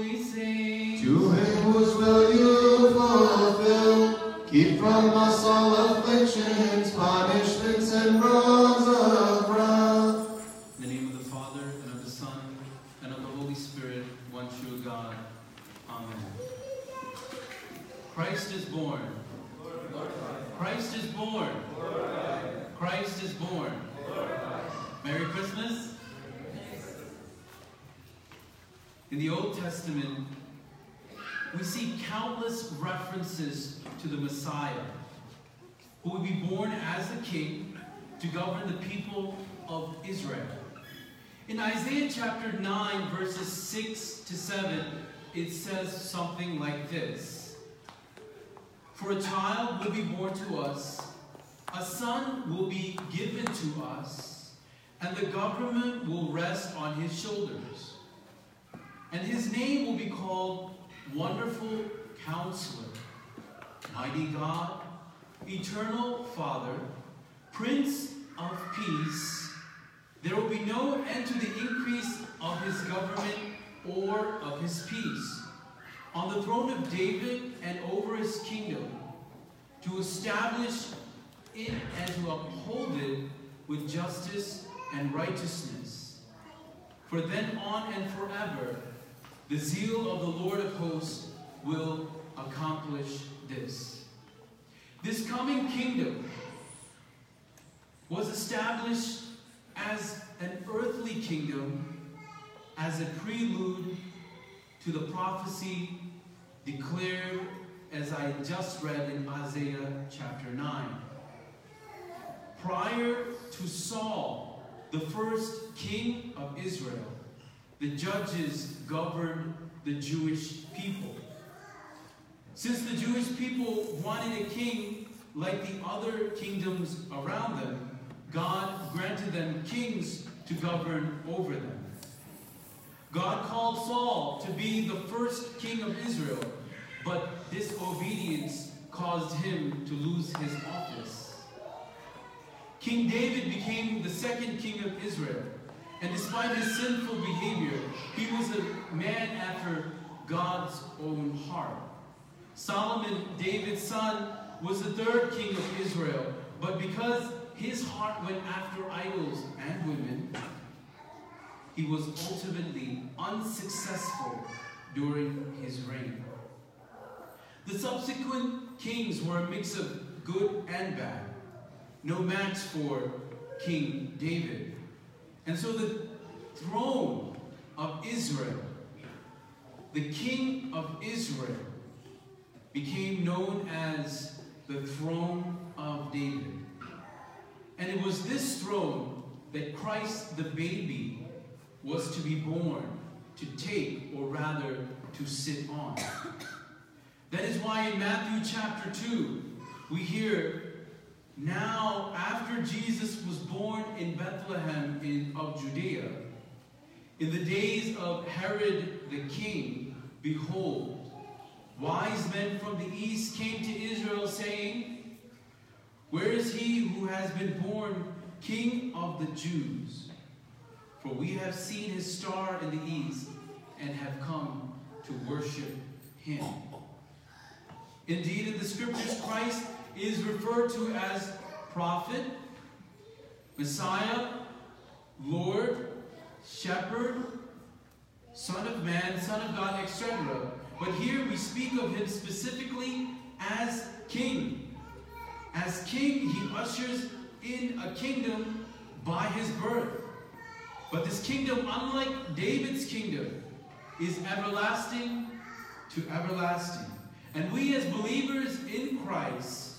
we sing. To him whose will you fulfill, keep from us all afflictions, punishments, and wrongs In the Old Testament, we see countless references to the Messiah, who would be born as a king to govern the people of Israel. In Isaiah chapter 9, verses 6 to 7, it says something like this For a child will be born to us, a son will be given to us, and the government will rest on his shoulders. And his name will be called Wonderful Counselor, Mighty God, Eternal Father, Prince of Peace. There will be no end to the increase of his government or of his peace. On the throne of David and over his kingdom, to establish it and to uphold it with justice and righteousness. For then on and forever, the zeal of the Lord of hosts will accomplish this. This coming kingdom was established as an earthly kingdom as a prelude to the prophecy declared as I just read in Isaiah chapter 9. Prior to Saul, the first king of Israel, the judges governed the Jewish people. Since the Jewish people wanted a king like the other kingdoms around them, God granted them kings to govern over them. God called Saul to be the first king of Israel, but disobedience caused him to lose his office. King David became the second king of Israel, and despite his sinful behavior, he was a man after God's own heart. Solomon, David's son, was the third king of Israel, but because his heart went after idols and women, he was ultimately unsuccessful during his reign. The subsequent kings were a mix of good and bad, no match for King David. And so the throne of Israel, the king of Israel, became known as the throne of David. And it was this throne that Christ the baby was to be born, to take, or rather to sit on. That is why in Matthew chapter 2, we hear now after Jesus was born in Bethlehem in, of Judea, in the days of Herod the king, behold, wise men from the east came to Israel saying, Where is he who has been born king of the Jews? For we have seen his star in the east and have come to worship him. Indeed, in the scriptures, Christ is referred to as prophet, Messiah, Lord, shepherd, Son of Man, Son of God, etc. But here we speak of him specifically as king. As king, he ushers in a kingdom by his birth. But this kingdom, unlike David's kingdom, is everlasting to everlasting. And we as believers in Christ,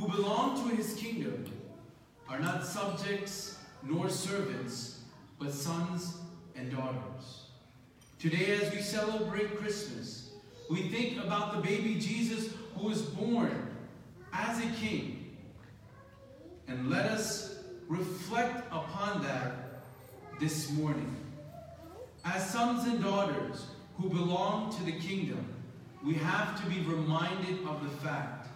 who belong to his kingdom, are not subjects nor servants, but sons and daughters. Today, as we celebrate Christmas, we think about the baby Jesus who was born as a king. And let us reflect upon that this morning. As sons and daughters who belong to the kingdom, we have to be reminded of the fact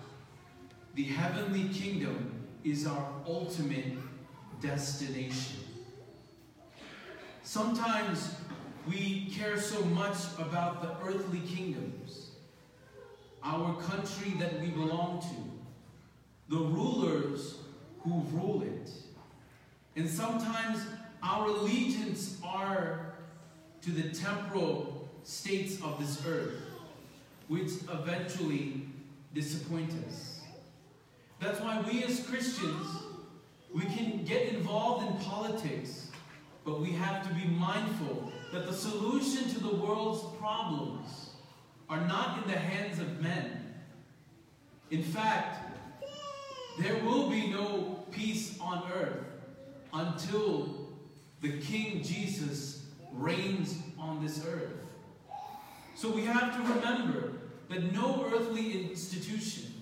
the heavenly kingdom is our ultimate destination. Sometimes we care so much about the earthly kingdoms, our country that we belong to, the rulers who rule it. And sometimes our allegiance are to the temporal states of this earth, which eventually disappoint us. That's why we as Christians, we can get involved in politics, but we have to be mindful that the solution to the world's problems are not in the hands of men. In fact, there will be no peace on earth until the King Jesus reigns on this earth. So we have to remember that no earthly institution,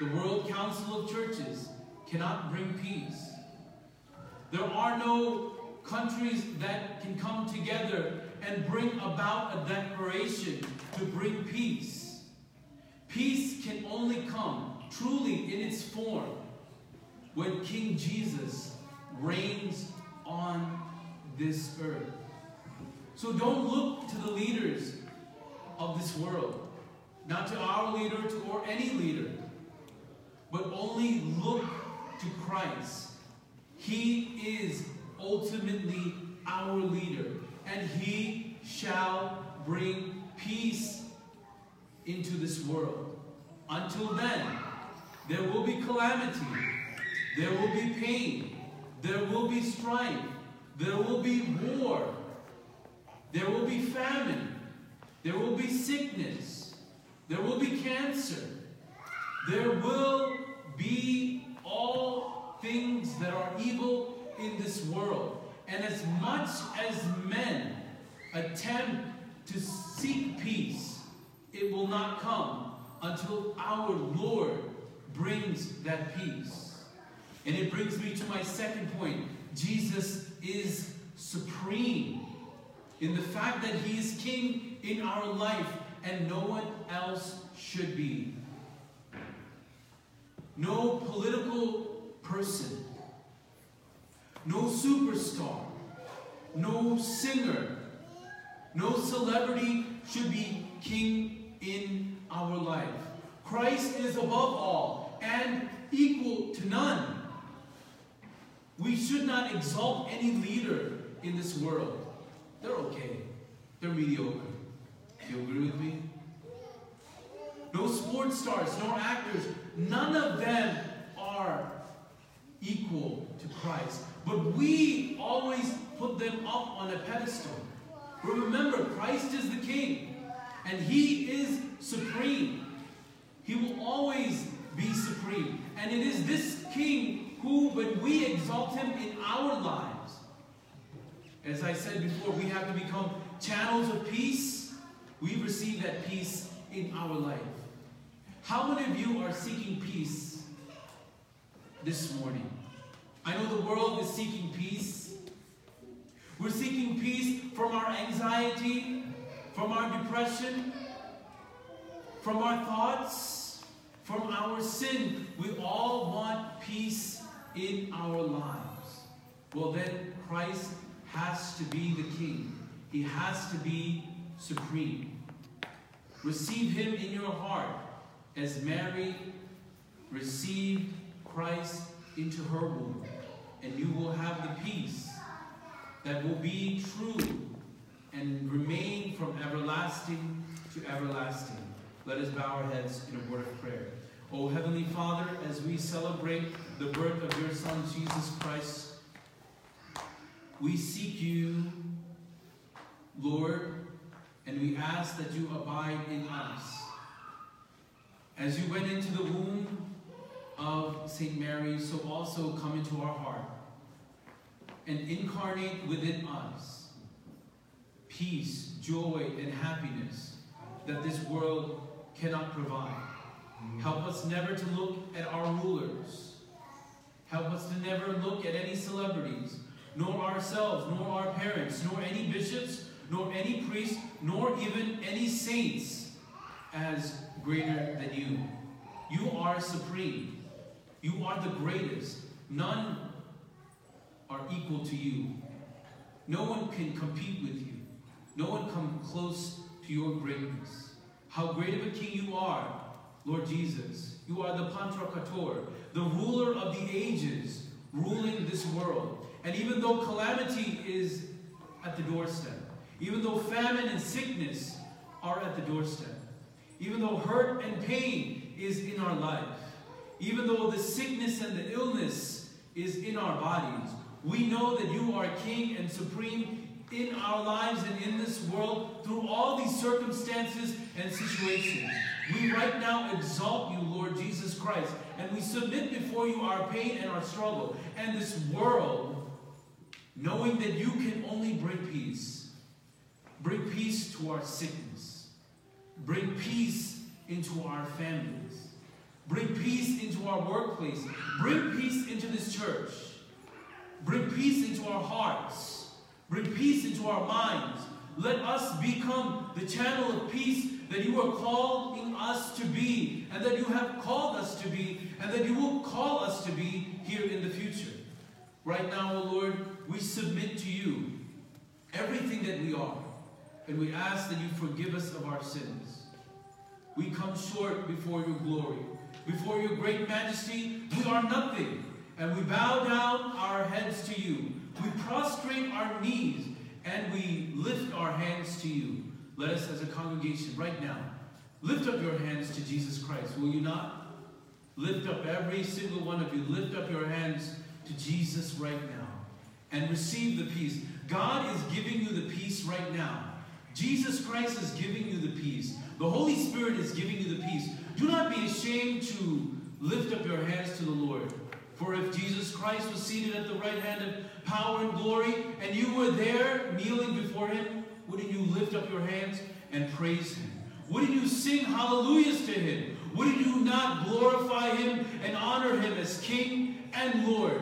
the World Council of Churches, cannot bring peace. There are no countries that can come together and bring about a declaration to bring peace. Peace can only come truly in its form when King Jesus reigns on this earth. So don't look to the leaders of this world, not to our leader or any leader, but only look to Christ. He is ultimately our leader, and he shall bring peace into this world. Until then, there will be calamity, there will be pain, there will be strife, there will be war, there will be famine, there will be sickness, there will be cancer, there will be all things that are evil in this world. And as much as men attempt to seek peace, it will not come until our Lord brings that peace. And it brings me to my second point. Jesus is supreme in the fact that he is king in our life and no one else should be. No political person, no superstar, no singer, no celebrity should be king in our life. Christ is above all and equal to none. We should not exalt any leader in this world. They're okay. They're mediocre. Do you agree with me? No sports stars, no actors, none of them are equal to Christ. But we always put them up on a pedestal. Remember, Christ is the King, and He is supreme. He will always be supreme. And it is this King who, when we exalt Him in our lives, as I said before, we have to become channels of peace. We receive that peace in our life. How many of you are seeking peace this morning? I know the world is seeking peace. We're seeking peace from our anxiety, from our depression, from our thoughts, from our sin. We all want peace in our lives. Well, then Christ has to be the king. He has to be supreme. Receive him in your heart as Mary received Christ into her womb, and you will have the peace that will be true and remain from everlasting to everlasting. Let us bow our heads in a word of prayer. O Heavenly Father, as we celebrate the birth of your Son, Jesus Christ, we seek you, Lord, and we ask that you abide in us. As you went into the womb of St. Mary, so also come into our heart and incarnate within us peace, joy, and happiness that this world cannot provide. Help us never to look at our rulers. Help us to never look at any celebrities, nor ourselves, nor our parents, nor any bishops, nor any priests, nor even any saints as greater than you. You are supreme. You are the greatest. None are equal to you. No one can compete with you. no one come close to your greatness. How great of a king you are, Lord Jesus. You are the Pantokrator, the ruler of the ages, ruling this world. And even though calamity is at the doorstep, even though famine and sickness are at the doorstep, even though hurt and pain is in our life, even though the sickness and the illness is in our bodies, we know that you are King and Supreme in our lives and in this world through all these circumstances and situations. We right now exalt you, Lord Jesus Christ, and we submit before you our pain and our struggle and this world, knowing that you can only bring peace. Bring peace to our sickness. Bring peace into our families. Bring peace into our workplace. Bring peace into this church. Bring peace into our hearts. Bring peace into our minds. Let us become the channel of peace that you are calling us to be, and that you have called us to be, and that you will call us to be here in the future. Right now, O oh Lord, we submit to you everything that we are, and we ask that you forgive us of our sins. We come short before your glory. Before your great majesty, we are nothing, and we bow down our heads to you. We prostrate our knees, and we lift our hands to you. Let us, as a congregation, right now, lift up your hands to Jesus Christ. Will you not? Lift up every single one of you. Lift up your hands to Jesus right now and receive the peace. God is giving you the peace right now. Jesus Christ is giving you the peace. The Holy Spirit is giving you the peace. Do not be ashamed to lift up your hands to the Lord. For if Jesus Christ was seated at the right hand of power and glory, and you were there kneeling before him, wouldn't you lift up your hands and praise him? Wouldn't you sing hallelujahs to him? Wouldn't you not glorify him and honor him as King and Lord?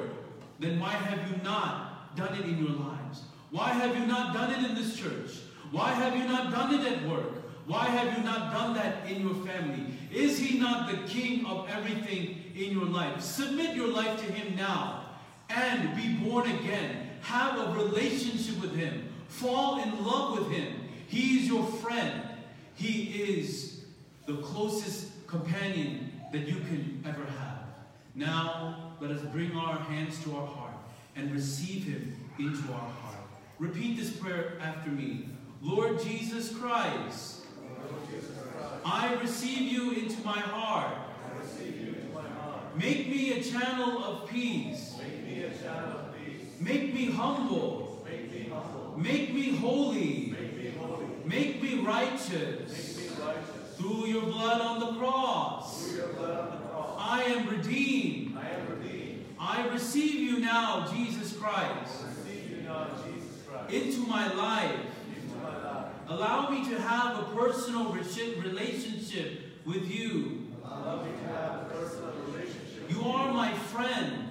Then why have you not done it in your lives? Why have you not done it in this church? Why have you not done it at work? Why have you not done that in your family? Is he not the king of everything in your life? Submit your life to him now and be born again. Have a relationship with him. Fall in love with him. He is your friend. He is the closest companion that you can ever have. Now, let us bring our hands to our heart and receive him into our heart. Repeat this prayer after me. Lord Jesus Christ, I receive you into my heart. Make me a channel of peace. Make me humble. Make me holy. Make me righteous. Through your blood on the cross. I am redeemed. I receive you now, Jesus Christ. Into my life. Allow me to have a personal relationship with you. You are my friend.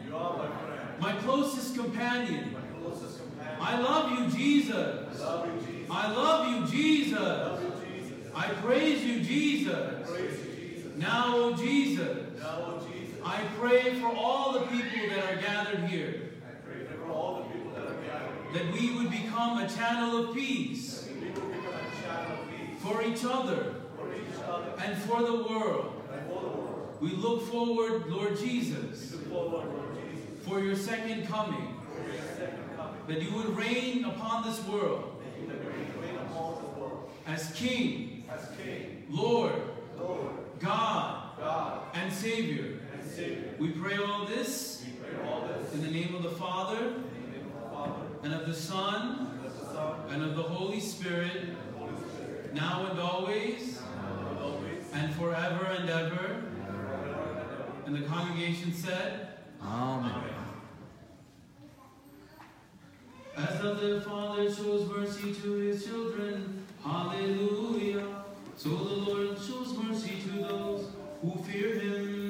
My closest companion. I love you, Jesus. I love you, Jesus. I praise you, Jesus. Now, O Jesus. Now, O Jesus. I pray for all the people that are gathered here. That we would become a channel of peace for each other. And for the world. We look forward, Lord Jesus, for your second coming. That you would reign upon this world. As King, Lord, God, and Savior. We pray all this in the name of the Father, and of the Son, and of the Holy Spirit, now and always, and forever and ever. And the congregation said, Amen. As the Father shows mercy to his children, hallelujah. So the Lord shows mercy to those who fear him.